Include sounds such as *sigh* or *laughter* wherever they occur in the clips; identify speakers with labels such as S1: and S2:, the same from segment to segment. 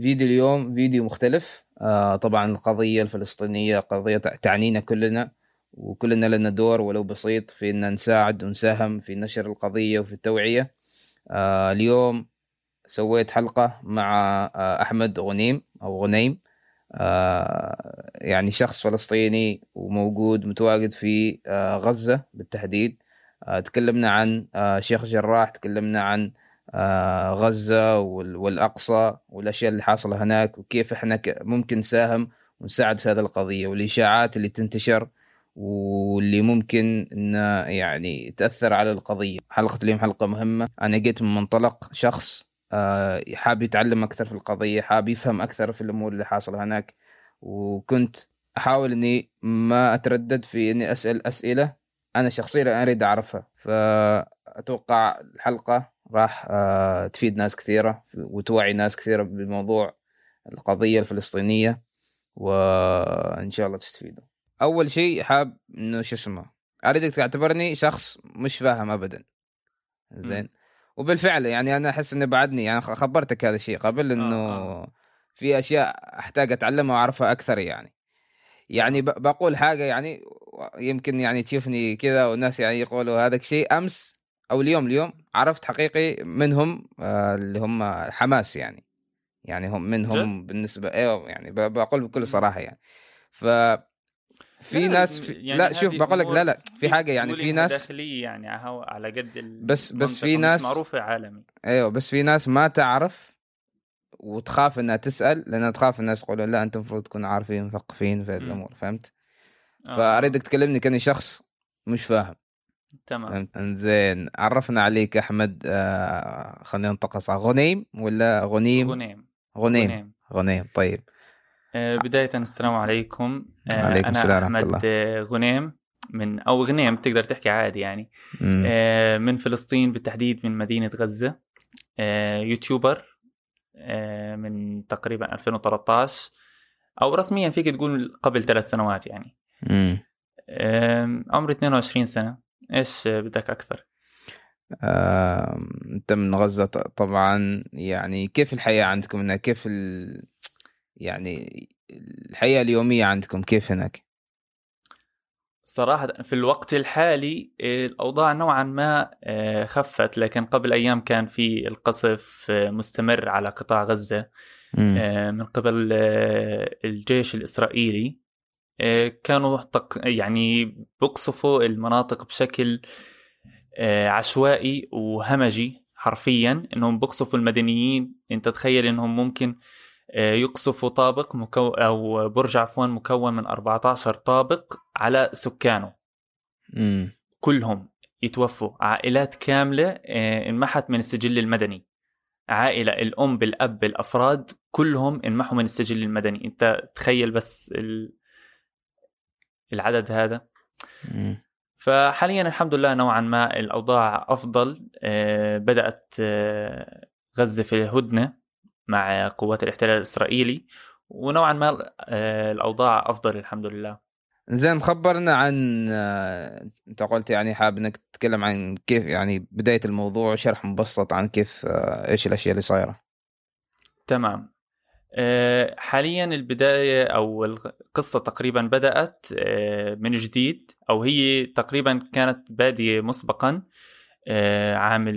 S1: فيديو اليوم فيديو مختلف. آه طبعا القضية الفلسطينية قضية تعنينا كلنا وكلنا لنا دور ولو بسيط في إن نساعد ونساهم في نشر القضية وفي التوعية. آه اليوم سويت حلقة مع آه أحمد غنيم أو غنيم. يعني شخص فلسطيني وموجود متواجد في غزة بالتحديد. تكلمنا عن شيخ جراح تكلمنا عن آه غزة والأقصى والأشياء اللي حاصلة هناك وكيف إحنا ممكن نساهم ونساعد في هذه القضية والإشاعات اللي تنتشر واللي ممكن انه يعني تأثر على القضية. حلقة اليوم حلقة مهمة. أنا جيت من منطلق شخص آه، حاب يتعلم أكثر في القضية حاب يفهم أكثر في الأمور اللي حاصلة هناك وكنت أحاول إني ما أتردد في إني أسأل أسئلة أنا شخصيا أريد أعرفها. فأتوقع الحلقة راح آه، تفيد ناس كثيرة وتوعي ناس كثيرة بموضوع القضية الفلسطينية وإن شاء الله تستفيدوا. أول شيء حاب إنه شو اسمه أريدك تعتبرني شخص مش فاهم ابدا. زين. وبالفعل يعني أنا أحس إنه بعدني يعني خبرتك هذا الشيء قبل آه، إنه آه. في أشياء أحتاج أتعلمها وأعرفها أكثر يعني. يعني. بقول حاجة يعني يمكن يعني تشوفني كذا والناس يعني يقولوا هذا الشيء أمس أو اليوم اليوم عرفت حقيقي منهم اللي هم حماس يعني يعني هم منهم؟ بالنسبة أيوه يعني بقول بكل صراحة يعني ف في ناس في يعني لا شوف بقول لك لا لا في حاجة يعني في ناس
S2: داخلية يعني على قد
S1: بس بس في ناس
S2: معروفة عالمي
S1: أيوه بس في ناس ما تعرف وتخاف إنها تسأل لأنها تخاف الناس يقولون لا أنتم المفروض تكونوا عارفين مثقفين في هذه الأمور فهمت؟ آه. فأريدك تكلمني كأني شخص مش فاهم
S2: تمام.
S1: انزين عرفنا عليك أحمد آه خلينا ننطق صح غنيم ولا غنيم؟
S2: غنيم.
S1: غنيم. غنيم, غنيم. طيب.
S2: آه، بداية السلام عليكم. آه، عليكم أنا السلام أحمد الله. آه، غنيم من أو غنيم تقدر تحكي عادي يعني. مم. من فلسطين بالتحديد من مدينة غزة. يوتيوبر من تقريبا 2013 أو رسميا فيك تقول قبل ثلاث سنوات يعني. مم. عمري 22 سنة. إيش بدك أكثر؟
S1: أنت من غزة طبعا يعني كيف الحياة عندكم كيف ال... يعني الحياة اليومية عندكم كيف هناك؟
S2: صراحة في الوقت الحالي الأوضاع نوعا ما آه، خفت لكن قبل أيام كان في القصف آه، مستمر على قطاع غزة آه، من قبل الجيش الإسرائيلي كانوا يعني بقصفوا المناطق بشكل عشوائي وهمجي حرفيا إنهم بقصفوا المدنيين. أنت تخيل إنهم ممكن آه، يقصف طابق مكو أو برج عفوا مكون من 14 طابق على سكانه. م. كلهم يتوفوا. عائلات كاملة آه، انمحت من السجل المدني. عائلة الأم بالاب بالافراد كلهم انمحوا من السجل المدني. أنت تخيل بس العدد هذا. م. فحاليا الحمد لله نوعا ما الأوضاع أفضل. آه، بدأت غزة في هدنه مع قوات الاحتلال الإسرائيلي ونوعا ما آه، الأوضاع أفضل الحمد لله.
S1: زين خبرنا عن آه، أنت قلت يعني حاب إنك تتكلم عن كيف يعني بداية الموضوع شرح مبسط عن كيف آه، إيش الأشياء اللي صايرة.
S2: تمام. حاليا البداية أو القصة تقريبا بدأت من جديد أو هي تقريبا كانت بادية مسبقا عام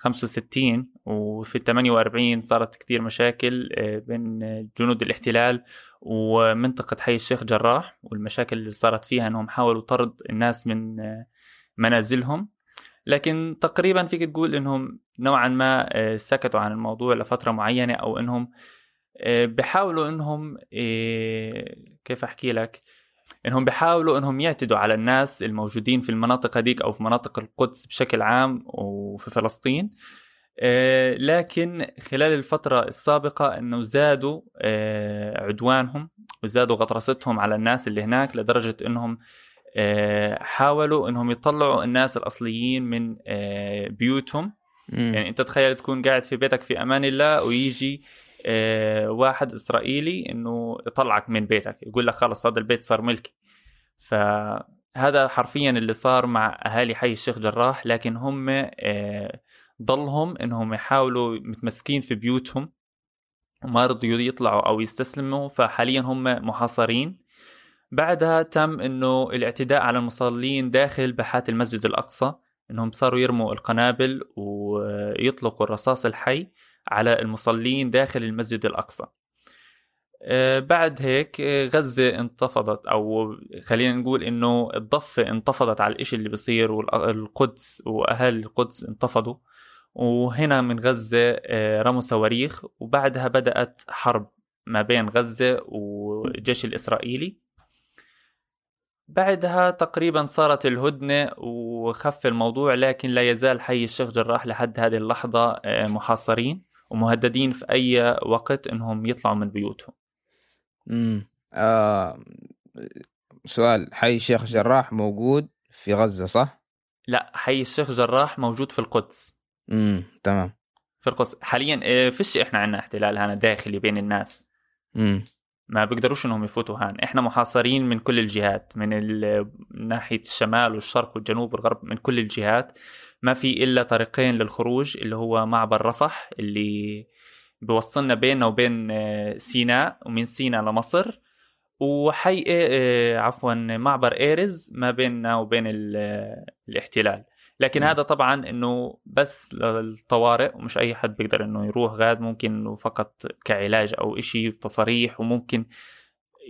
S2: 65 وفي ال 48 صارت كثير مشاكل آه، بين جنود الاحتلال ومنطقة حي الشيخ جراح والمشاكل اللي صارت فيها إنهم حاولوا طرد الناس من آه، منازلهم. لكن تقريبا فيك تقول إنهم نوعا ما آه، سكتوا عن الموضوع لفترة معينة أو إنهم بحاولوا إنهم كيف أحكي لك؟ إنهم بيحاولوا إنهم يعتدوا على الناس الموجودين في المناطق هذيك أو في مناطق القدس بشكل عام وفي فلسطين آه، لكن خلال الفترة السابقة إنه زادوا آه، عدوانهم وزادوا غطرستهم على الناس اللي هناك لدرجة إنهم آه، حاولوا إنهم يطلعوا الناس الأصليين من بيوتهم. يعني أنت تخيل تكون قاعد في بيتك في أمان الله ويجي آه، واحد إسرائيلي إنه يطلعك من بيتك يقول لك خلص هذا البيت صار ملكي. فهذا حرفيا اللي صار مع أهالي حي الشيخ جراح لكن هم آه، ضلهم إنهم يحاولوا متمسكين في بيوتهم وما رضيوا يطلعوا أو يستسلموا. فحاليا هم محاصرين. بعدها تم إنه الاعتداء على المصلين داخل باحات المسجد الأقصى إنهم صاروا يرموا القنابل ويطلقوا الرصاص الحي على المصلين داخل المسجد الأقصى. آه، بعد هيك آه، غزة انتفضت أو خلينا نقول إنه الضفة انتفضت على الإشي اللي بصير والقدس وأهل القدس انتفضوا. وهنا من غزة آه، رموا صواريخ وبعدها بدأت حرب ما بين غزة والجيش الإسرائيلي. بعدها تقريبا صارت الهدنة وخف الموضوع لكن لا يزال حي الشيخ جراح لحد هذه اللحظة محاصرين ومهددين في أي وقت إنهم يطلعوا من بيوتهم.
S1: امم آه سؤال حي الشيخ جراح موجود في غزة صح؟
S2: لا حي الشيخ جراح موجود في القدس.
S1: امم تمام.
S2: في القدس. حاليا آه، فيش إحنا عندنا احتلال هنا داخلي بين الناس.
S1: امم
S2: ما بيقدروش إنهم يفوتوا هان. إحنا محاصرين من كل الجهات من ناحية الشمال والشرق والجنوب والغرب من كل الجهات. ما في إلا طريقين للخروج اللي هو معبر رفح اللي بوصلنا بيننا وبين آه، سيناء ومن سيناء لمصر. وحي آه، عفوا معبر إيرز ما بيننا وبين آه، الاحتلال. لكن م. هذا طبعا إنه بس للطوارئ ومش أي حد بيقدر إنه يروح غاد ممكن إنه فقط كعلاج أو إشي تصريح وممكن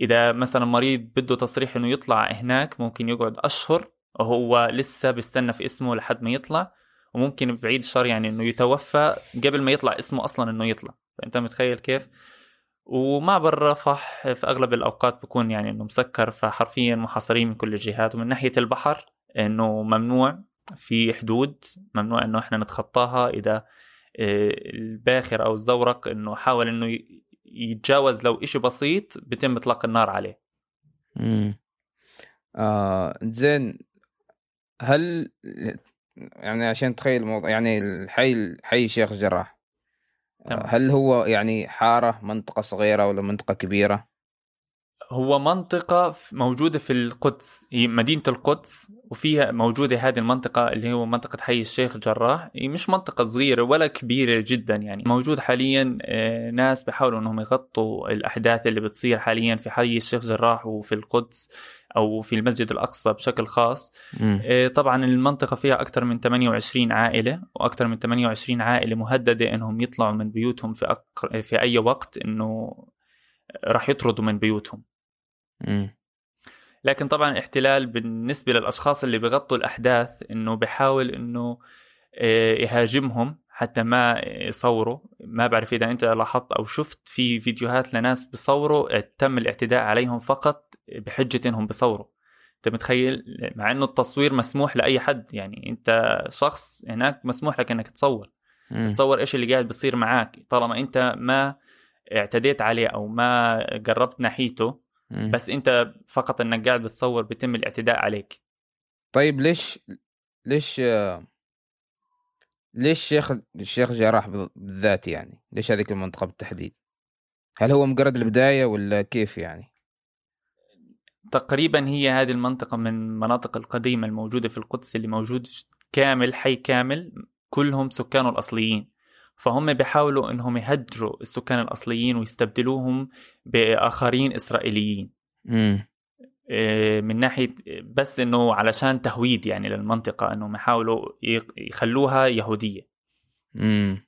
S2: إذا مثلا مريض بده تصريح إنه يطلع هناك ممكن يقعد أشهر وهو لسه بيستنى في اسمه لحد ما يطلع وممكن بعيد الشر يعني إنه يتوفى قبل ما يطلع اسمه أصلا إنه يطلع. فأنت متخيل كيف؟ ومعبر رفح في أغلب الأوقات بكون يعني إنه مسكر فحرفيا محاصرين من كل الجهات. ومن ناحية البحر إنه ممنوع. في حدود ممنوع إنه إحنا نتخطاها إذا آه، الباخر أو الزورق إنه حاول إنه يتجاوز لو إشي بسيط بتم إطلاق النار عليه
S1: امم آه زين هل يعني عشان تخيل الموضوع يعني الحي حي الشيخ جراح تمام. هل هو يعني حارة منطقة صغيرة ولا منطقة كبيرة؟
S2: هو منطقة موجودة في القدس هي مدينة القدس وفيها موجودة هذه المنطقة اللي هو منطقة حي الشيخ جراح هي مش منطقة صغيرة ولا كبيرة جدا يعني. موجود حاليا آه، ناس بيحاولوا إنهم يغطوا الأحداث اللي بتصير حاليا في حي الشيخ جراح وفي القدس أو في المسجد الأقصى بشكل خاص. م. طبعا المنطقة فيها أكثر من 28 عائلة وأكثر من 28 عائلة مهددة إنهم يطلعوا من بيوتهم في أق... في أي وقت إنه راح يطردوا من بيوتهم. لكن طبعا الاحتلال بالنسبة للأشخاص اللي بغطوا الأحداث إنه بحاول إنه آه، يهاجمهم حتى ما يصوروا. ما بعرف إذا أنت لاحظت أو شفت في فيديوهات لناس بيصوروا تم الاعتداء عليهم فقط بحجة إنهم بيصوروا أنت متخيل؟ مع إنه التصوير مسموح لأي حد. يعني أنت شخص هناك مسموح لك إنك تصور. م. تصور إيش اللي قاعد بيصير معك طالما أنت ما اعتديت عليه أو ما قربت ناحيته بس انت فقط انك قاعد بتصور بيتم الاعتداء عليك
S1: طيب ليش ليش ليش الشيخ الشيخ جراح بالذات يعني؟ ليش هذيك المنطقة بالتحديد؟ هل هو مجرد البداية ولا كيف يعني؟
S2: تقريبا هي هذه المنطقة من المناطق القديمة الموجودة في القدس اللي موجود كامل حي كامل كلهم سكانه الأصليين فهم بيحاولوا إنهم يهجروا السكان الأصليين ويستبدلوهم بآخرين إسرائيليين.
S1: امم
S2: آه، من ناحية بس إنه علشان تهويد يعني للمنطقة إنهم يحاولوا يخلوها يهودية.
S1: امم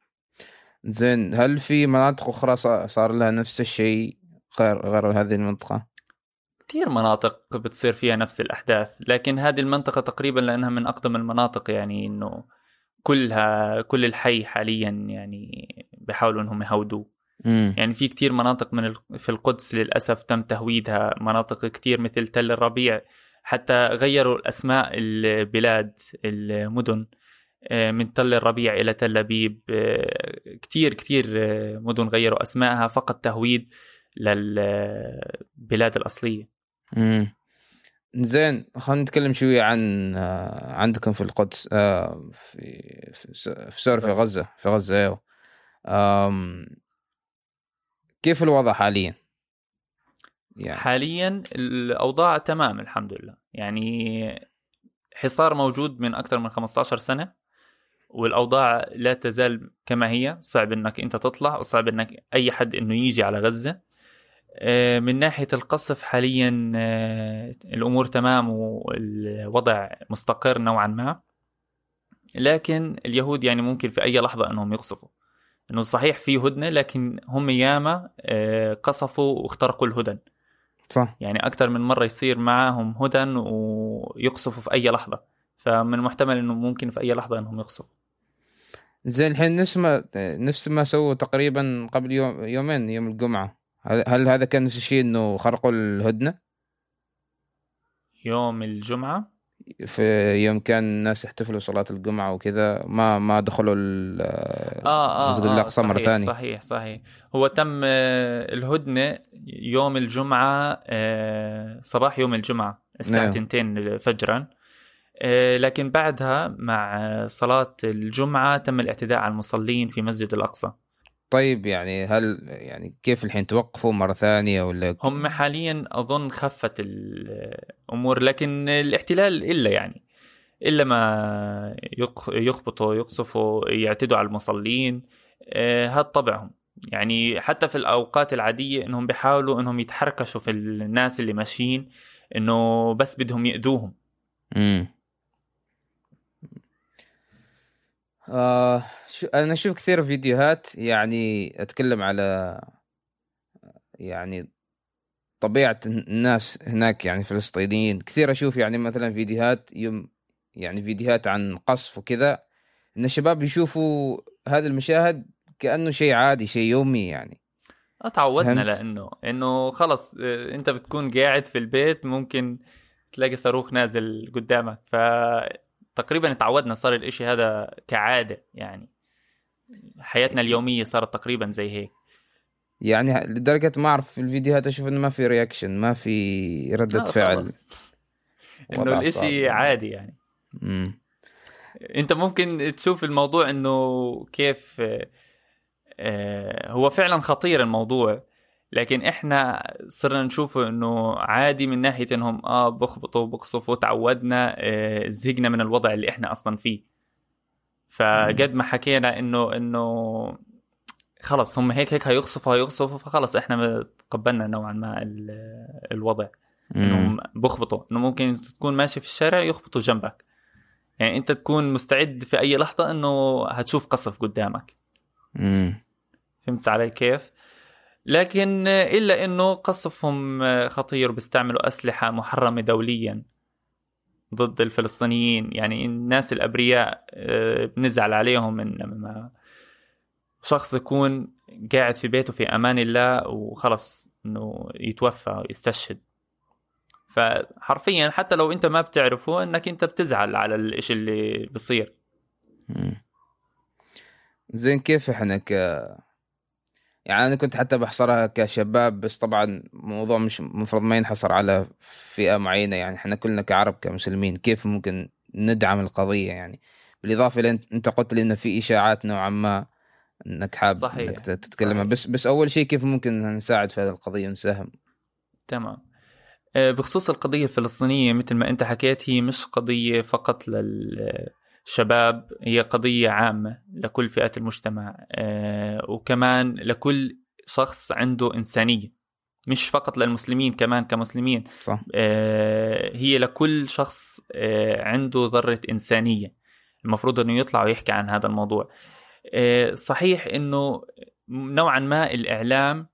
S1: زين هل في مناطق أخرى صار لها نفس الشيء غير غير هذه المنطقة؟
S2: كثير مناطق بتصير فيها نفس الأحداث لكن هذه المنطقة تقريبا لأنها من أقدم المناطق يعني إنه كلها كل الحي حاليا يعني بيحاولوا إنهم يهودوه
S1: مم.
S2: يعني في كتير مناطق من في القدس للأسف تم تهويدها مناطق كتير مثل تل الربيع حتى غيروا الأسماء البلاد المدن آه، من تل الربيع إلى تل أبيب آه، كتير كتير آه، مدن غيروا أسمائها فقط تهويد للبلاد الأصلية
S1: مم. زين خلينا نتكلم شوية عن عندكم في القدس في في سوري في غزة في غزة أيوه. كيف الوضع حاليا؟
S2: يعني. حاليا الأوضاع تمام الحمد لله. يعني حصار موجود من أكثر من 15 سنة والأوضاع لا تزال كما هي. صعب إنك أنت تطلع وصعب إنك أي حد إنه يجي على غزة. آه، من ناحية القصف حاليا آه، الأمور تمام والوضع مستقر نوعا ما. لكن اليهود يعني ممكن في أي لحظة أنهم يقصفوا. إنه صحيح في هدنة لكن هم ياما آه، قصفوا واخترقوا الهدن.
S1: صح.
S2: يعني أكثر من مرة يصير معهم هدن ويقصفوا في أي لحظة. فمن المحتمل إنه ممكن في أي لحظة أنهم يقصفوا.
S1: زين الحين نفس ما نفس ما سووا تقريبا قبل يوم يومين يوم الجمعة. هل, هل هذا كان نفس الشيء إنه خرقوا الهدنة؟
S2: يوم الجمعة؟
S1: في يوم كان الناس يحتفلوا صلاة الجمعة وكذا ما ما دخلوا
S2: آه آه
S1: المسجد
S2: آه
S1: الأقصى مرة ثانية.
S2: صحيح صحيح. هو تم آه، الهدنة يوم الجمعة آه، صباح يوم الجمعة الساعة
S1: نعم.
S2: 2 فجرا. آه، لكن بعدها مع صلاة الجمعة تم الاعتداء على المصلين في مسجد الأقصى.
S1: طيب يعني هل يعني كيف الحين توقفوا مرة ثانية ولا
S2: هم حاليا أظن خفت الأمور لكن الاحتلال إلا يعني إلا ما يخبطوا يقصفوا يعتدوا على المصلين آه، هذا طبعهم. يعني حتى في الأوقات العادية إنهم بيحاولوا إنهم يتحركشوا في الناس اللي ماشيين إنه بس بدهم يأذوهم.
S1: امم آه أنا أشوف كثير فيديوهات يعني أتكلم على يعني طبيعة الناس هناك يعني فلسطينيين. كثير أشوف يعني مثلا فيديوهات يوم يعني فيديوهات عن قصف وكذا إن الشباب يشوفوا هذه المشاهد كأنه شيء عادي شيء يومي يعني.
S2: آه، تعودنا
S1: فهمت.
S2: لأنه إنه خلص آه، أنت بتكون قاعد في البيت ممكن تلاقي صاروخ نازل قدامك. فتقريبا تعودنا صار الإشي هذا كعادة يعني حياتنا اليومية صارت تقريبا زي هيك.
S1: يعني لدرجة ما أعرف في الفيديوهات أشوف إنه ما في رياكشن ما في ردة
S2: آه،
S1: فعل. صعب
S2: الإشي
S1: يعني.
S2: عادي يعني.
S1: امم
S2: أنت ممكن تشوف الموضوع إنه كيف آه، هو فعلا خطير الموضوع. لكن إحنا صرنا نشوفه إنه عادي من ناحية إنهم آه بخبطوا بقصفوا تعودنا آه، زهقنا من الوضع اللي إحنا أصلا فيه. فقد ما حكينا إنه إنه خلص هم هيك هيك هيقصفوا هيقصفوا فخلص إحنا تقبلنا نوعا ما ال- الوضع. إنهم بخبطوا. إنه ممكن تكون ماشي في الشارع يخبطوا جنبك. يعني أنت تكون مستعد في أي لحظة إنه هتشوف قصف قدامك.
S1: امم
S2: فهمت علي كيف؟ لكن إلا إنه قصفهم خطير بيستعملوا أسلحة محرمة دوليا ضد الفلسطينيين. يعني الناس الأبرياء آه، بنزعل عليهم إن لما شخص يكون قاعد في بيته في أمان الله وخلص إنه يتوفى يستشهد. فحرفيا حتى لو أنت ما بتعرفه إنك أنت بتزعل على الإشي اللي بصير.
S1: زين كيف إحنا ك يعني أنا كنت حتى بحصرها كشباب بس طبعا موضوع مش المفروض ما ينحصر على فئة معينة. يعني إحنا كلنا كعرب كمسلمين كيف ممكن ندعم القضية يعني؟ بالإضافة إلى أنت- أنت قلت لي إنه في إشاعات نوعا ما إنك حاب
S2: صحيح،
S1: إنك تتكلم
S2: صحيح.
S1: بس بس أول شيء كيف ممكن نساعد في هذه القضية ونساهم؟
S2: تمام. آه، بخصوص القضية الفلسطينية مثل ما أنت حكيت هي مش قضية فقط للشباب هي قضية عامة لكل فئات المجتمع آه، وكمان لكل شخص عنده إنسانية مش فقط للمسلمين كمان كمسلمين
S1: صح.
S2: آه، هي لكل شخص آه، عنده ذرة إنسانية المفروض أنه يطلع ويحكي عن هذا الموضوع. صحيح أنه نوعا ما الإعلام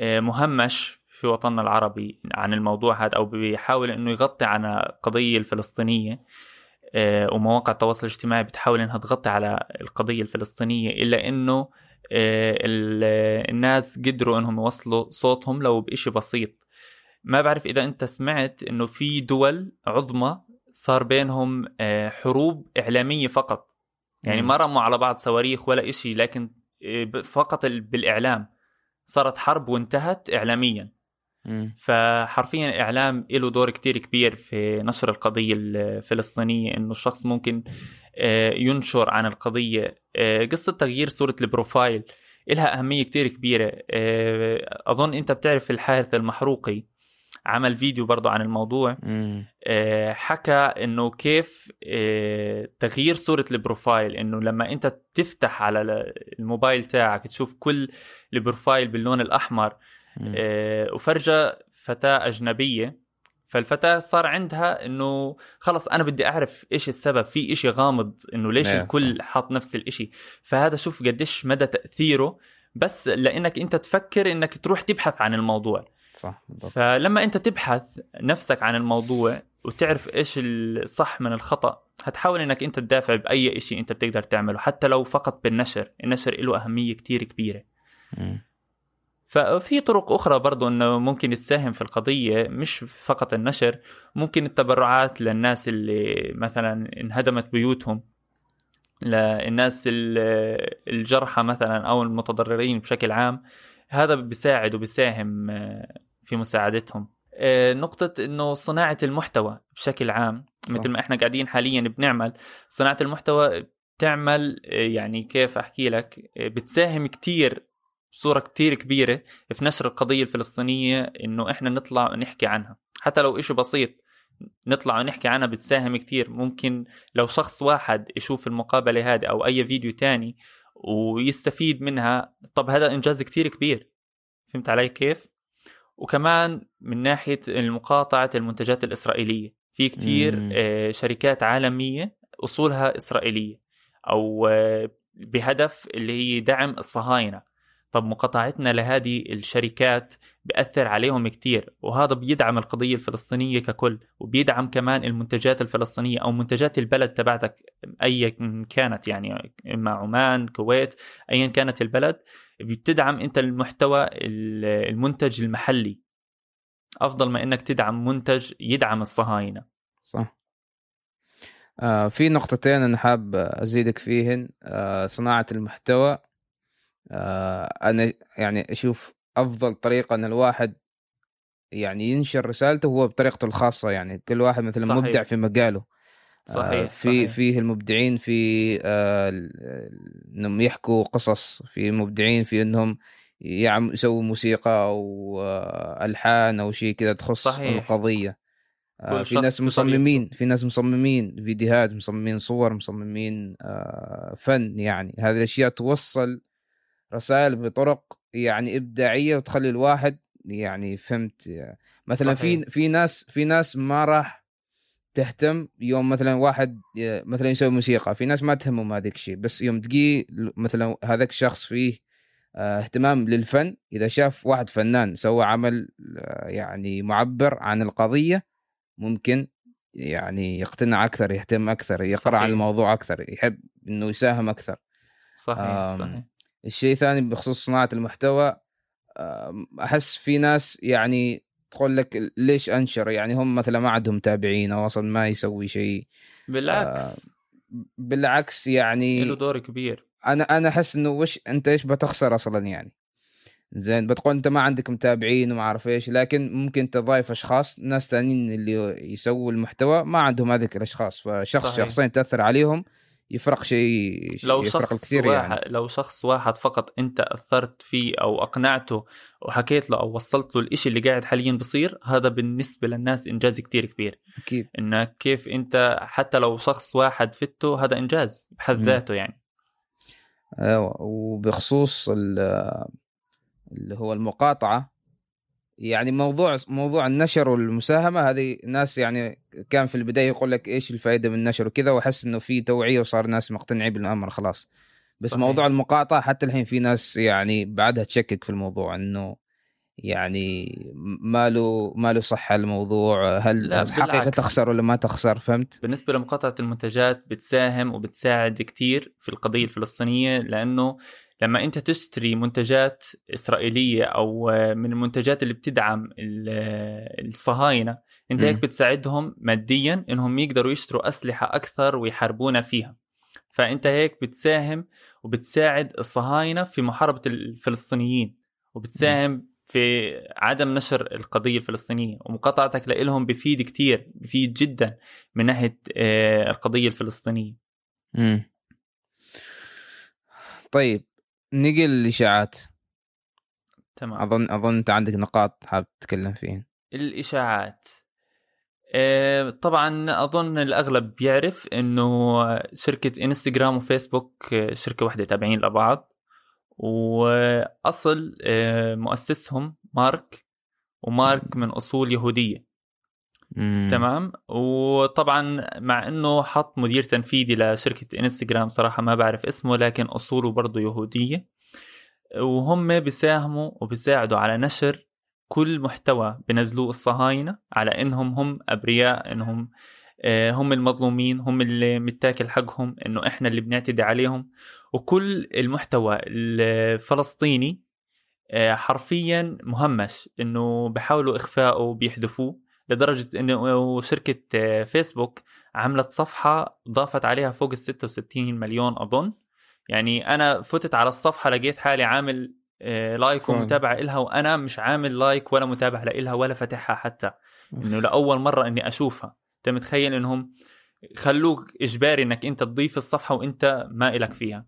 S2: مهمش في وطننا العربي عن الموضوع هذا أو بيحاول أنه يغطي عن القضية الفلسطينية. ومواقع التواصل الاجتماعي بتحاول أنها تغطي على القضية الفلسطينية إلا أنه آه، ال- الناس قدروا أنهم يوصلوا صوتهم لو بإشي بسيط. ما بعرف إذا أنت سمعت أنه في دول عظمى صار بينهم آه، حروب إعلامية فقط. يعني. ما رموا على بعض صواريخ ولا إشي لكن آه، فقط ال- بالإعلام. صارت حرب وانتهت إعلاميا.
S1: مم.
S2: فحرفيا الإعلام له دور كتير كبير في نشر القضية الفلسطينية إنه الشخص ممكن آه، ينشر عن القضية آه، قصة تغيير صورة البروفايل إلها أهمية كتير كبيرة آه، أظن أنت بتعرف الحارث المحروقي عمل فيديو برضه عن الموضوع
S1: مم.
S2: حكى إنه كيف تغيير صورة ال profile إنه لما أنت تفتح على ال- الموبايل تاعك تشوف كل ال profile
S1: باللون
S2: الأحمر وفرجة فتاة أجنبية. فالفتاة صار عندها إنه خلص أنا بدي أعرف إيش السبب في إشي غامض إنه ليش الكل حاط نفس الإشي. فهذا شوف قديش مدى تأثيره بس لإنك أنت تفكر إنك تروح تبحث عن الموضوع.
S1: صح بالضبط.
S2: فلما أنت تبحث نفسك عن الموضوع وتعرف إيش الصح من الخطأ هتحاول إنك أنت تدافع بأي شيء أنت بتقدر تعمله حتى لو فقط بالنشر. النشر له أهمية كتير كبيرة.
S1: مم.
S2: ففي طرق أخرى برضو إنه ممكن يساهم في القضية مش فقط النشر ممكن التبرعات للناس اللي مثلا انهدمت بيوتهم للناس ال- الجرحى مثلا أو المتضررين بشكل عام هذا بيساعد وبيساهم آه، في مساعدتهم آه، نقطة إنه صناعة المحتوى بشكل عام
S1: صح.
S2: مثل ما إحنا قاعدين حاليا بنعمل صناعة المحتوى بتعمل آه، يعني كيف أحكي لك بتساهم كتير بصورة كتير كبيرة في نشر القضية الفلسطينية إنه إحنا نطلع ونحكي عنها. حتى لو إشي بسيط نطلع ونحكي عنها بتساهم كتير. ممكن لو شخص واحد يشوف المقابلة هذه أو أي فيديو تاني ويستفيد منها طب هذا إنجاز كتير كبير. فهمت علي كيف؟ وكمان من ناحية مقاطعة المنتجات الإسرائيلية. في كتير
S1: مم.
S2: آه، شركات عالمية أصولها إسرائيلية أو آه، بهدف اللي هي دعم الصهاينة. طب مقاطعتنا لهذه الشركات بأثر عليهم كتير وهذا بيدعم القضية الفلسطينية ككل وبيدعم كمان المنتجات الفلسطينية أو منتجات البلد تبعتك أي كانت يعني إما عمان كويت أيا كانت البلد بتدعم أنت المحتوى ال- المنتج المحلي. أفضل ما أنك تدعم منتج يدعم الصهاينة.
S1: صح. آه في نقطتين أنا حاب أزيدك فيهن. آه صناعة المحتوى أنا يعني أشوف أفضل طريقة أن الواحد يعني ينشر رسالته هو بطريقته الخاصة يعني كل واحد مثلا
S2: صحيح.
S1: مبدع في مجاله آه
S2: صحيح
S1: في
S2: صحيح.
S1: فيه المبدعين في آه إنهم يحكوا قصص في مبدعين في إنهم يعم يسووا موسيقى أو آه ألحان أو شيء كذا تخص
S2: صحيح.
S1: القضية آه في ناس. مصممين في ناس مصممين فيديوهات مصممين صور مصممين آه فن يعني هذه الأشياء توصل رسائل بطرق يعني إبداعية وتخلي الواحد يعني فهمت مثلا في
S2: صحيح.
S1: في ناس في ناس ما راح تهتم يوم مثلا واحد مثلا يسوي موسيقى في ناس ما تهمهم هذاك الشيء بس يوم تجي مثلا هذاك الشخص فيه آه، اهتمام للفن إذا شاف واحد فنان سوى عمل آه، يعني معبر عن القضية ممكن يعني يقتنع أكثر يهتم أكثر يقرأ عن
S2: صحيح.
S1: الموضوع أكثر يحب إنه يساهم أكثر
S2: صحيح صحيح
S1: الشيء الثاني بخصوص صناعة المحتوى أحس في ناس يعني تقول لك ليش أنشر؟ يعني هم مثلا ما عندهم متابعين أو أصلا ما يسوي شيء.
S2: بالعكس.
S1: بالعكس يعني
S2: له دور كبير.
S1: أنا أنا أحس إنه وش أنت إيش بتخسر أصلا يعني؟ زين بتقول أنت ما عندك متابعين وما أعرف إيش لكن ممكن تضايف أشخاص ناس ثانيين اللي يسووا المحتوى ما عندهم هذيك الأشخاص فشخص
S2: صحيح.
S1: شخصين تأثر عليهم يفرق شيء
S2: لو
S1: يفرق
S2: شخص
S1: الكثير
S2: واحد
S1: يعني
S2: لو شخص واحد فقط انت أثرت فيه أو أقنعته وحكيت له أو وصلت له الإشي اللي قاعد حاليا بصير هذا بالنسبة للناس إنجاز كتير كبير.
S1: أكيد.
S2: انك كيف أنت حتى لو شخص واحد فته هذا إنجاز بحد. ذاته يعني.
S1: أيوه. وبخصوص ال- اللي هو المقاطعة يعني موضوع موضوع النشر والمساهمة هذه ناس يعني كان في البداية يقول لك إيش الفائدة من النشر وكذا وأحس إنه في توعية وصار ناس مقتنعين بالأمر خلاص بس
S2: صحيح.
S1: موضوع المقاطعة حتى الحين في ناس يعني بعدها تشكك في الموضوع إنه يعني ما له ما له صحة الموضوع هل
S2: لا،
S1: حقيقه
S2: بالعكس.
S1: تخسر ولا ما تخسر فهمت؟
S2: بالنسبة لمقاطعة المنتجات بتساهم وبتساعد كتير في القضية الفلسطينية لأنه لما أنت تشتري منتجات إسرائيلية أو من المنتجات اللي بتدعم ال- الصهاينة أنت
S1: مم.
S2: هيك بتساعدهم ماديا إنهم يقدروا يشتروا أسلحة أكثر ويحاربونا فيها فأنت هيك بتساهم وبتساعد الصهاينة في محاربة الفلسطينيين وبتساهم في عدم نشر القضية الفلسطينية ومقاطعتك لهم بفيد كتير بفيد جدا من ناحية آه، القضية الفلسطينية
S1: مم. طيب نقل الإشاعات.
S2: تمام.
S1: أظن أظن أنت عندك نقاط حاب تتكلم فيها
S2: الإشاعات. آه، طبعا أظن الأغلب بيعرف إنه شركة إنستغرام وفيسبوك آه، شركة واحدة تابعين لبعض. وأصل آه، مؤسسهم مارك. ومارك من أصول يهودية.
S1: مم.
S2: تمام؟ وطبعا مع إنه حط مدير تنفيذي لشركة إنستغرام صراحة ما بعرف اسمه لكن أصوله برضه يهودية. وهم بيساهموا وبيساعدوا على نشر كل محتوى بنزلوه الصهاينة على إنهم هم أبرياء إنهم آه، هم المظلومين هم اللي متاكل حقهم إنه إحنا اللي بنعتدي عليهم. وكل المحتوى الفلسطيني آه، حرفيا مهمش إنه بحاولوا إخفائه بيحذفوه لدرجة انه شركه آه، فيسبوك عملت صفحة ضافت عليها فوق ال 66 مليون أظن. يعني أنا فتت على الصفحة لقيت حالي عامل آه،
S1: like.
S2: ومتابعة إلها وأنا مش عامل like ولا متابعة لإلها ولا فاتحها حتى. إنه لأول مرة إني أشوفها. أنت متخيل إنهم خلوك إجباري إنك أنت تضيف الصفحة وأنت ما إلك فيها.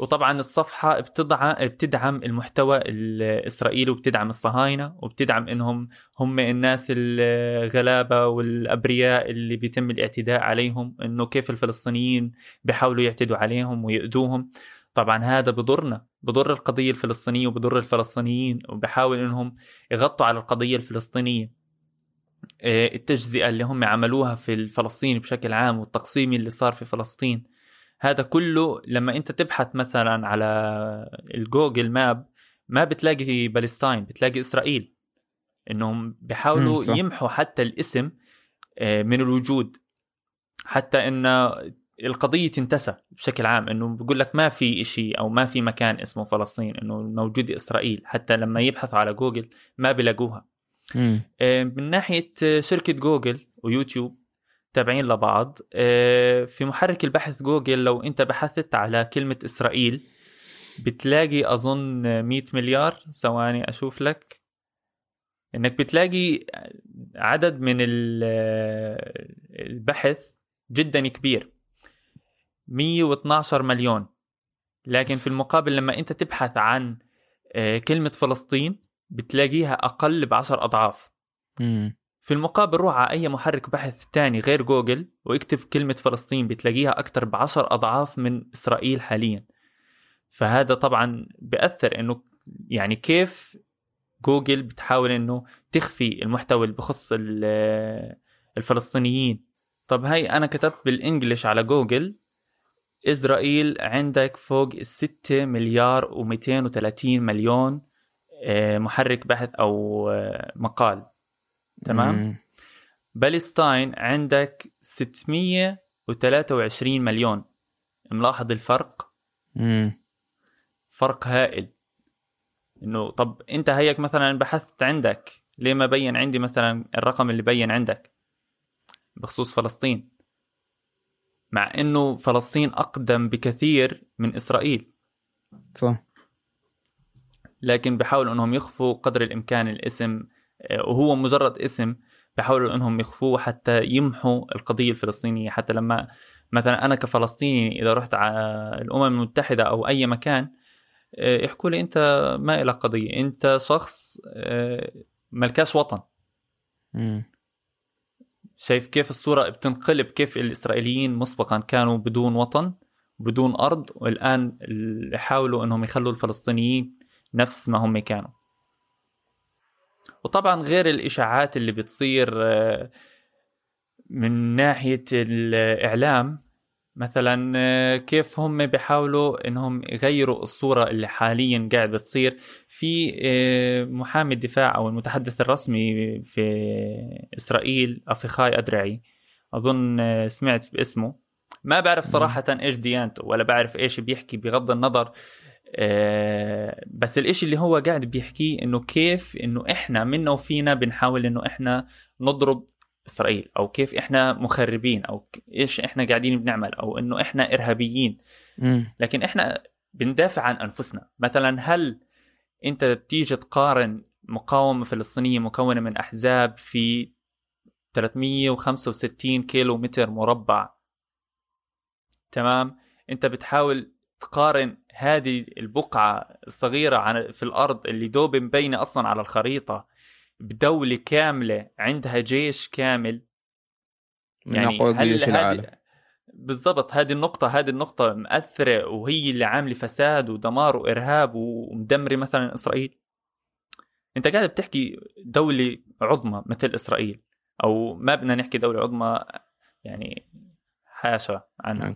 S2: وطبعا الصفحة بتدعم بتدعم المحتوى الإسرائيلي وبتدعم الصهاينة وبتدعم إنهم هم الناس الغلابة والأبرياء اللي بيتم الاعتداء عليهم إنه كيف الفلسطينيين بيحاولوا يعتدوا عليهم ويؤذوهم. طبعا هذا بضرنا بضر القضية الفلسطينية وبضر الفلسطينيين وبحاول إنهم يغطوا على القضية الفلسطينية. آه، التجزئة اللي هم عملوها في الفلسطين بشكل عام والتقسيم اللي صار في فلسطين. هذا كله لما انت تبحث مثلا على ال Google Map ما بتلاقي Palestine بتلاقي إسرائيل إنهم بيحاولوا. يمحوا حتى الاسم آه، من الوجود حتى إن القضية تنتسى بشكل عام إنه بيقول لك ما في إشي أو ما في مكان اسمه فلسطين إنه موجود إسرائيل حتى لما يبحثوا على جوجل ما بيلاقوها
S1: مم.
S2: آه، من ناحية آه، شركة جوجل ويوتيوب تابعين لبعض. آه، في محرك البحث جوجل لو أنت بحثت على كلمة إسرائيل بتلاقي أظن 100 مليار. ثواني أشوف لك. إنك بتلاقي عدد من ال- البحث جدا كبير. 112 مليون. لكن في المقابل لما أنت تبحث عن آه، كلمة فلسطين بتلاقيها أقل بعشر أضعاف. في المقابل روح على أي محرك بحث تاني غير جوجل واكتب كلمة فلسطين بتلاقيها أكتر بعشر أضعاف من إسرائيل حاليا. فهذا طبعا بأثر إنه يعني كيف جوجل بتحاول إنه تخفي المحتوى اللي بخص ال- الفلسطينيين. طب هاي أنا كتبت بال English على جوجل إسرائيل عندك فوق الستة مليار و230 مليون آه، محرك بحث أو آه، مقال. تمام؟
S1: مم.
S2: Palestine عندك 623 مليون. ملاحظ الفرق؟
S1: مم.
S2: فرق هائل. إنه طب أنت هيك مثلا بحثت عندك ليه ما بين عندي مثلا الرقم اللي بين عندك؟ بخصوص فلسطين. مع إنه فلسطين أقدم بكثير من إسرائيل.
S1: صح.
S2: لكن بحاولوا إنهم يخفوا قدر الإمكان الاسم وهو مجرد اسم بحاولوا إنهم يخفوه حتى يمحوا القضية الفلسطينية. حتى لما مثلا أنا كفلسطيني إذا رحت على الأمم المتحدة أو أي مكان آه، يحكوا لي أنت ما لك قضية. أنت شخص آه، ملكاش وطن.
S1: مم.
S2: شايف كيف الصورة بتنقلب؟ كيف الإسرائيليين مسبقا كانوا بدون وطن بدون أرض والآن يحاولوا إنهم يخلوا الفلسطينيين نفس ما هم كانوا. وطبعا غير الإشاعات اللي بتصير آه، من ناحية الإعلام مثلا آه، كيف هم بيحاولوا إنهم يغيروا الصورة اللي حاليا قاعد بتصير. في آه، محامي الدفاع أو المتحدث الرسمي في إسرائيل افيخاي أدرعي. أظن سمعت باسمه. ما بعرف صراحة إيش ديانته ولا بعرف إيش بيحكي بغض النظر. آه، بس الإشي اللي هو قاعد بيحكيه إنه كيف إنه إحنا منا وفينا بنحاول إنه إحنا نضرب إسرائيل أو كيف إحنا مخربين أو إيش إحنا قاعدين بنعمل أو إنه إحنا
S1: إرهابيين.
S2: لكن إحنا بندافع عن أنفسنا. مثلا هل أنت بتيجي تقارن مقاومة فلسطينية مكونة من أحزاب في 365 كيلو متر مربع؟ تمام؟ أنت بتحاول تقارن هذه البقعة الصغيرة في الأرض اللي دوب مبينة أصلا على الخريطة بدولة كاملة عندها جيش كامل؟
S1: من يعني أقوى جيوش العالم.
S2: بالضبط هذه النقطة هذه النقطة مأثرة وهي اللي عاملة فساد ودمار وإرهاب ومدمرة مثلا إسرائيل؟ أنت قاعد بتحكي دولة عظمى مثل إسرائيل أو ما بدنا نحكي دولة عظمى يعني حاشا عنها.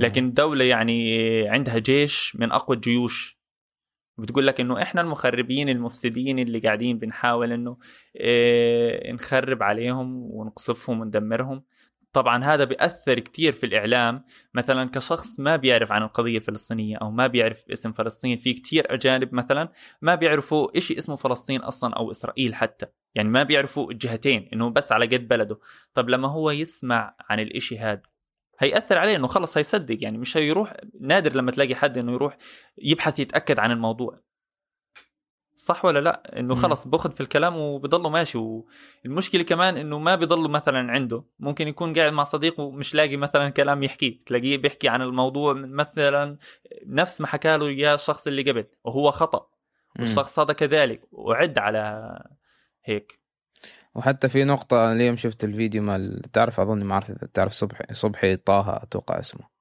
S2: لكن دولة يعني عندها جيش من أقوى الجيوش. بتقول لك إنه إحنا المخربين المفسدين اللي قاعدين بنحاول إنه إيه نخرب عليهم ونقصفهم وندمرهم. طبعا هذا بيأثر كتير في الإعلام. مثلا كشخص ما بيعرف عن القضية الفلسطينية أو ما بيعرف اسم فلسطين في كتير أجانب مثلا ما بيعرفوا إشي اسمه فلسطين أصلا أو إسرائيل حتى. يعني ما بيعرفوا الجهتين إنه بس على قد بلده. طب لما هو يسمع عن الإشي هذا هيأثر عليه إنه خلص هيصدق يعني مش هيروح نادر لما تلاقي حد إنه يروح يبحث يتأكد عن الموضوع. صح ولا لأ؟ إنه خلص باخذ في الكلام وبضله ماشي والمشكلة كمان إنه ما بضله مثلا عنده. ممكن يكون قاعد مع صديق ومش لاقي مثلا كلام يحكيه تلاقيه بيحكي عن الموضوع مثلا نفس ما حكى له إياه الشخص اللي قبل وهو خطأ والشخص هذا كذلك وعد على هيك.
S1: وحتى في نقطة اليوم شفت الفيديو مال تعرف أظن ما أعرف تعرف صبحي صبحي طه أتوقع اسمه.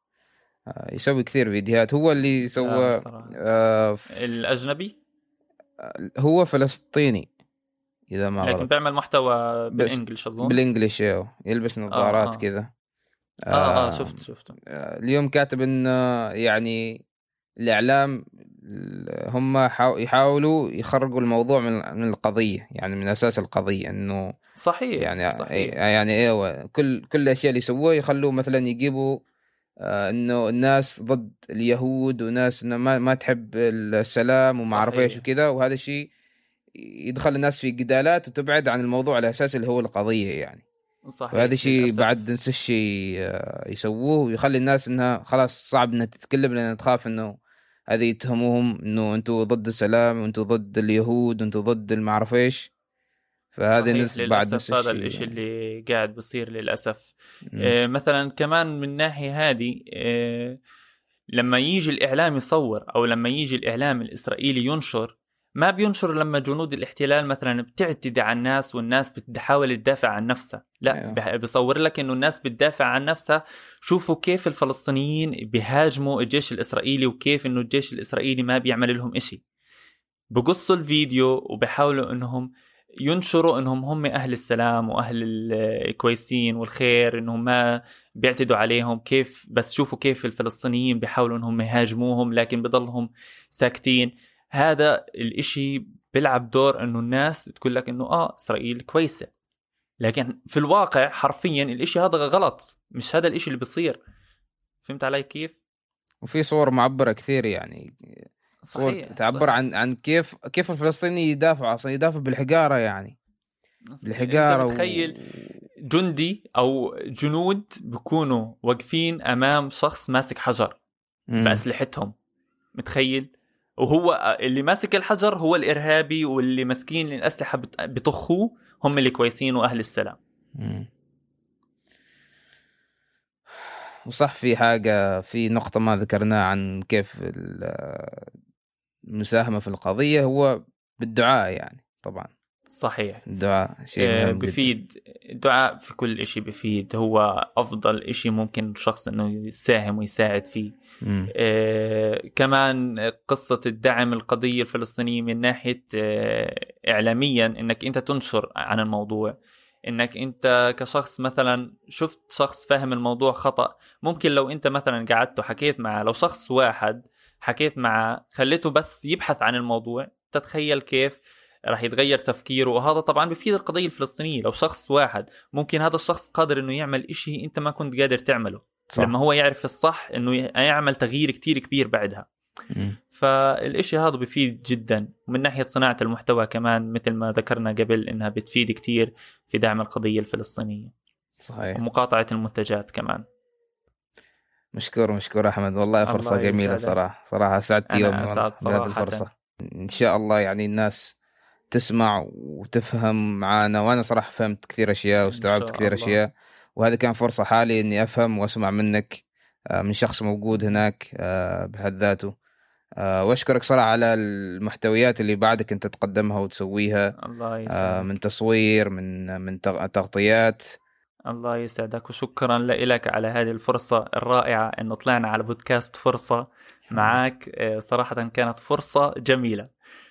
S1: آه، يسوي كثير فيديوهات. هو اللي سوى
S2: آه الأجنبي؟
S1: هو فلسطيني إذا ما
S2: لكن غلط. بيعمل محتوى بالانجلش أظن؟
S1: بالانجلش أيوه يلبس نظارات آه آه. كذا.
S2: آه, آه, آه شفت شفت.
S1: آه اليوم كاتب إنه يعني الإعلام هم يحاولوا يخرجوا الموضوع من من القضية يعني من أساس القضية إنه
S2: صحيح
S1: يعني
S2: صحيح.
S1: يعني أيوه كل كل الأشياء اللي يسووها يخلوا مثلا يجيبوا آه، إنه الناس ضد اليهود وناس ما, ما تحب السلام وما أعرف إيش وكذا وهذا الشيء يدخل الناس في جدالات وتبعد عن الموضوع على أساس اللي هو القضية يعني. صحيح فهذا الشيء بعد نفس الشيء آه، يسووه ويخلي الناس إنها خلاص صعب إنها تتكلم لأن تخاف إنه هذه يتهموهم إنه أنتم ضد السلام وأنتم ضد اليهود وأنتم ضد ما اعرف إيش
S2: فهذه نسبة بعد نفس هذا الشيء اللي قاعد بصير للأسف. آه مثلا كمان من ناحية هذه آه لما يجي الإعلام يصور أو لما يجي الإعلام الإسرائيلي ينشر ما بينشر لما جنود الاحتلال مثلا بتعتدي على الناس والناس بتحاول تدافع عن نفسها. لا أيوه. بيصور لك إنه الناس بتدافع عن نفسها. شوفوا كيف الفلسطينيين بيهاجموا الجيش الإسرائيلي وكيف إنه الجيش الإسرائيلي ما بيعمل لهم إشي. بقصوا الفيديو وبحاولوا إنهم ينشروا إنهم هم أهل السلام وأهل الكويسين والخير إنهم ما بيعتدوا عليهم. كيف بس شوفوا كيف الفلسطينيين بيحاولوا إنهم يهاجموهم لكن بضلهم ساكتين. هذا الإشي بيلعب دور إنه الناس تقول لك إنه آه إسرائيل كويسة. لكن في الواقع حرفيا الإشي هذا غلط مش هذا الإشي اللي بيصير. فهمت علي كيف؟
S1: وفي صور معبرة كثير يعني صحيح تعبر صحيح. عن عن كيف كيف الفلسطيني يدافع أصلا يدافع بالحجارة يعني.
S2: بالحجارة و... تخيل جندي أو جنود بيكونوا واقفين أمام شخص ماسك حجر مم. بأسلحتهم. متخيل؟ وهو اللي ماسك الحجر هو الإرهابي واللي ماسكين الاسلحه بطخوه هم اللي كويسين وأهل السلام. مم.
S1: وصح في حاجة في نقطة ما ذكرناها عن كيف المساهمة في القضية هو بالدعاء يعني طبعا.
S2: صحيح.
S1: الدعاء شيء
S2: آه، بفيد الدعاء في كل شيء بفيد. هو أفضل شيء ممكن الشخص أنه يساهم ويساعد فيه. كمان قصة الدعم القضية الفلسطينية من ناحية آه إعلاميا أنك أنت تنشر عن الموضوع. إنك أنت كشخص مثلا شفت شخص فاهم الموضوع خطأ. ممكن لو أنت مثلا قعدت وحكيت معه لو شخص واحد حكيت معه خليته بس يبحث عن الموضوع تتخيل كيف راح يتغير تفكيره. وهذا طبعا بفيد القضية الفلسطينية. لو شخص واحد ممكن هذا الشخص قادر إنه يعمل إشي أنت ما كنت قادر تعمله. صح. لما هو يعرف الصح إنه يعمل تغيير كتير كبير بعدها. فالإشي هذا بفيد جدا. ومن ناحية صناعة المحتوى كمان مثل ما ذكرنا قبل إنها بتفيد كتير في دعم القضية الفلسطينية.
S1: صحيح.
S2: ومقاطعة المنتجات كمان.
S1: مشكور مشكور أحمد. والله فرصة الله جميله صراحة. صراحة سعدت يوم بهذه الفرصة. إن شاء الله يعني الناس تسمع وتفهم معانا. وأنا صراحة فهمت كثير أشياء واستوعبت كثير الله. أشياء. وهذه كان فرصة حالي إني أفهم وأسمع منك آه، من شخص موجود هناك آه، بحد ذاته. آه، وأشكرك صراحة على المحتويات اللي بعدك أنت تقدمها وتسويها
S2: الله يسعدك.
S1: من تصوير من من تغ- تغطيات.
S2: الله يسعدك وشكرا لك على هذه الفرصة الرائعة انه طلعنا على بودكاست فرصة *laughs* معك صراحة كانت فرصة جميلة.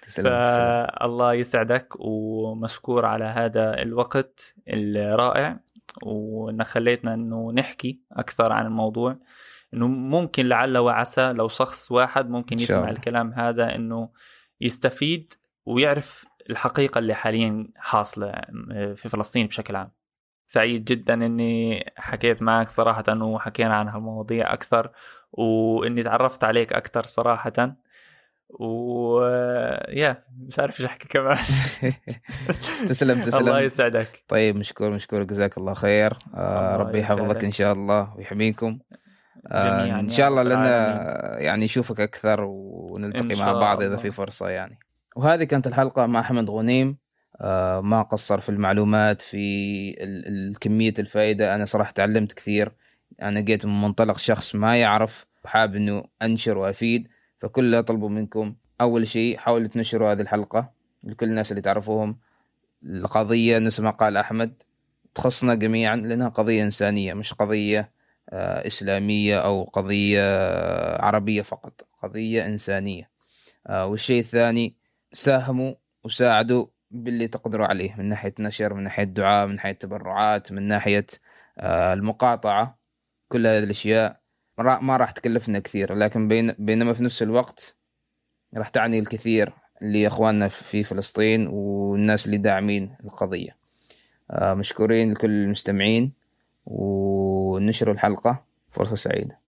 S1: تسلم تسلم.
S2: فالله يسعدك ومشكور على هذا الوقت الرائع. وانك خليتنا إنه نحكي أكثر عن الموضوع إنه ممكن لعل وعسى لو شخص واحد ممكن
S1: شاء
S2: يسمع
S1: الله.
S2: الكلام هذا إنه يستفيد ويعرف الحقيقة اللي حاليا حاصلة في فلسطين بشكل عام سعيد جدا إني حكيت معك صراحة وحكينا عن هالمواضيع أكثر وإني تعرفت عليك أكثر صراحة و يا مش عارف إيش أحكي كمان. *laughs* *laughs*
S1: تسلم
S2: الله
S1: تسلم
S2: يسعدك.
S1: طيب مشكور مشكور. جزاك الله خير. آه
S2: الله
S1: ربي يحفظك. إن شاء الله ويحميكم. آه
S2: جميعا إن
S1: شاء الله لنا. يعني نشوفك
S2: أكثر
S1: ونلتقي مع بعض إذا
S2: الله.
S1: في فرصة يعني. وهذه كانت الحلقة مع أحمد غنيم. آه ما قصر في المعلومات في كمية الفائدة. أنا صراحة تعلمت كثير. أنا جيت من منطلق شخص ما يعرف حاب إنه أنشر وأفيد. فكل اللي أطلبه منكم أول شيء حاولوا تنشروا هذه الحلقة لكل الناس اللي تعرفوهم. القضية نفس ما قال أحمد تخصنا جميعا لأنها قضية إنسانية مش قضية آه، إسلامية أو قضية آه، عربية فقط قضية إنسانية. آه، والشيء الثاني ساهموا وساعدوا باللي تقدروا عليه من ناحية نشر من ناحية دعاء من ناحية تبرعات من ناحية آه، المقاطعة. كل هذه الأشياء را- ما راح تكلفنا كثير لكن بين بينما في نفس الوقت راح تعني الكثير لإخواننا في فلسطين والناس اللي داعمين القضية. آه، مشكورين لكل المستمعين ونشروا الحلقة فرصة سعيدة.